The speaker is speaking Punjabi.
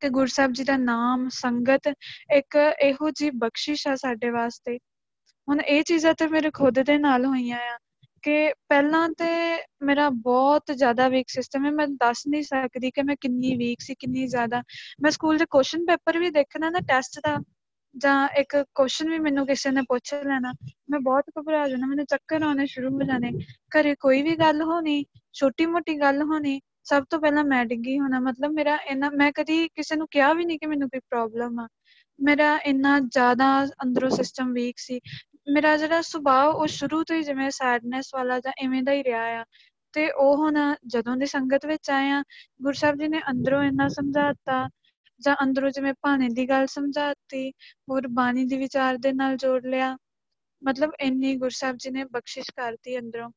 ਕਿ ਗੁਰੂ ਸਾਹਿਬ ਜੀ ਦਾ ਨਾਮ, ਸੰਗਤ, ਇੱਕ ਇਹੋ ਜੀ ਬਖਸ਼ਿਸ਼ ਆ ਸਾਡੇ ਵਾਸਤੇ। ਹੁਣ ਇਹ ਚੀਜ਼ਾਂ ਤੇ ਮੇਰੇ ਖੁਦ ਦੇ ਨਾਲ ਹੋਈਆਂ ਆ ਕਿ ਪਹਿਲਾਂ ਤੇ ਮੇਰਾ ਬਹੁਤ ਜ਼ਿਆਦਾ ਵੀਕ ਸਿਸਟਮ ਹੈ। ਮੈਂ ਦੱਸ ਨਹੀਂ ਸਕਦੀ ਕਿ ਮੈਂ ਕਿੰਨੀ ਵੀਕ ਸੀ, ਕਿੰਨੀ ਜ਼ਿਆਦਾ। ਮੈਂ ਸਕੂਲ ਦੇ ਕੁਐਸਚਨ ਪੇਪਰ ਵੀ ਦੇਖਣਾ ਨਾ ਟੈਸਟ ਦਾ, ਜਾਂ ਇੱਕ ਕੁਐਸਚਨ ਵੀ ਮੈਨੂੰ ਕਿਸੇ ਨੇ ਪੁੱਛ ਲੈਣਾ। ਮੈਂ ਬਹੁਤ ਘਬਰਾ ਜਾਣਾ, ਮੈਨੂੰ ਚੱਕਰ ਆਉਣੇ ਸ਼ੁਰੂ ਹੋ ਜਾਣੇ। ਘਰੇ ਕੋਈ ਵੀ ਗੱਲ ਹੋਣੀ ਛੋਟੀ ਮੋਟੀ ਗੱਲ ਹੋਣੀ ਸਭ ਤੋਂ ਪਹਿਲਾਂ ਮੈਂ ਡਿੱਗੀ ਹੋਣਾ, ਮਤਲਬ ਮੇਰਾ ਇੰਨਾ, ਮੈਂ ਕਦੀ ਕਿਸੇ ਨੂੰ ਕਿਹਾ ਵੀ ਨਹੀਂ ਕਿ ਮੈਨੂੰ ਕੋਈ ਪ੍ਰੋਬਲਮ ਆ। ਮੇਰਾ ਇੰਨਾ ਜ਼ਿਆਦਾ ਅੰਦਰੋਂ ਸਿਸਟਮ ਵੀਕ ਸੀ। ਮੇਰਾ ਜਿਹੜਾ ਸੁਭਾਅ, ਉਹ ਸ਼ੁਰੂ ਤੋਂ ਹੀ ਜਿਵੇਂ ਸੈਡਨੈਸ ਵਾਲਾ ਜਾਂ ਇਵੇਂ ਦਾ ਹੀ ਰਿਹਾ ਆ। ਤੇ ਉਹ ਹੁਣ ਜਦੋਂ ਦੀ ਸੰਗਤ ਵਿੱਚ ਆਏ ਆ, ਗੁਰੂ ਸਾਹਿਬ ਜੀ ਨੇ ਅੰਦਰੋਂ ਇੰਨਾ ਸਮਝਾਤਾ, ਜਾਂ ਅੰਦਰੋਂ ਜਿਵੇਂ ਭਾਣੇ ਦੀ ਗੱਲ ਸਮਝਾਤੀ ਹੋਰ ਬਾਣੀ ਦੀ ਵਿਚਾਰ ਦੇ ਨਾਲ ਜੋੜ ਲਿਆ। ਮਤਲਬ ਇੰਨੀ ਗੁਰੂ ਸਾਹਿਬ ਜੀ ਨੇ ਬਖਸ਼ਿਸ਼ ਕਰਤੀ ਅੰਦਰੋਂ।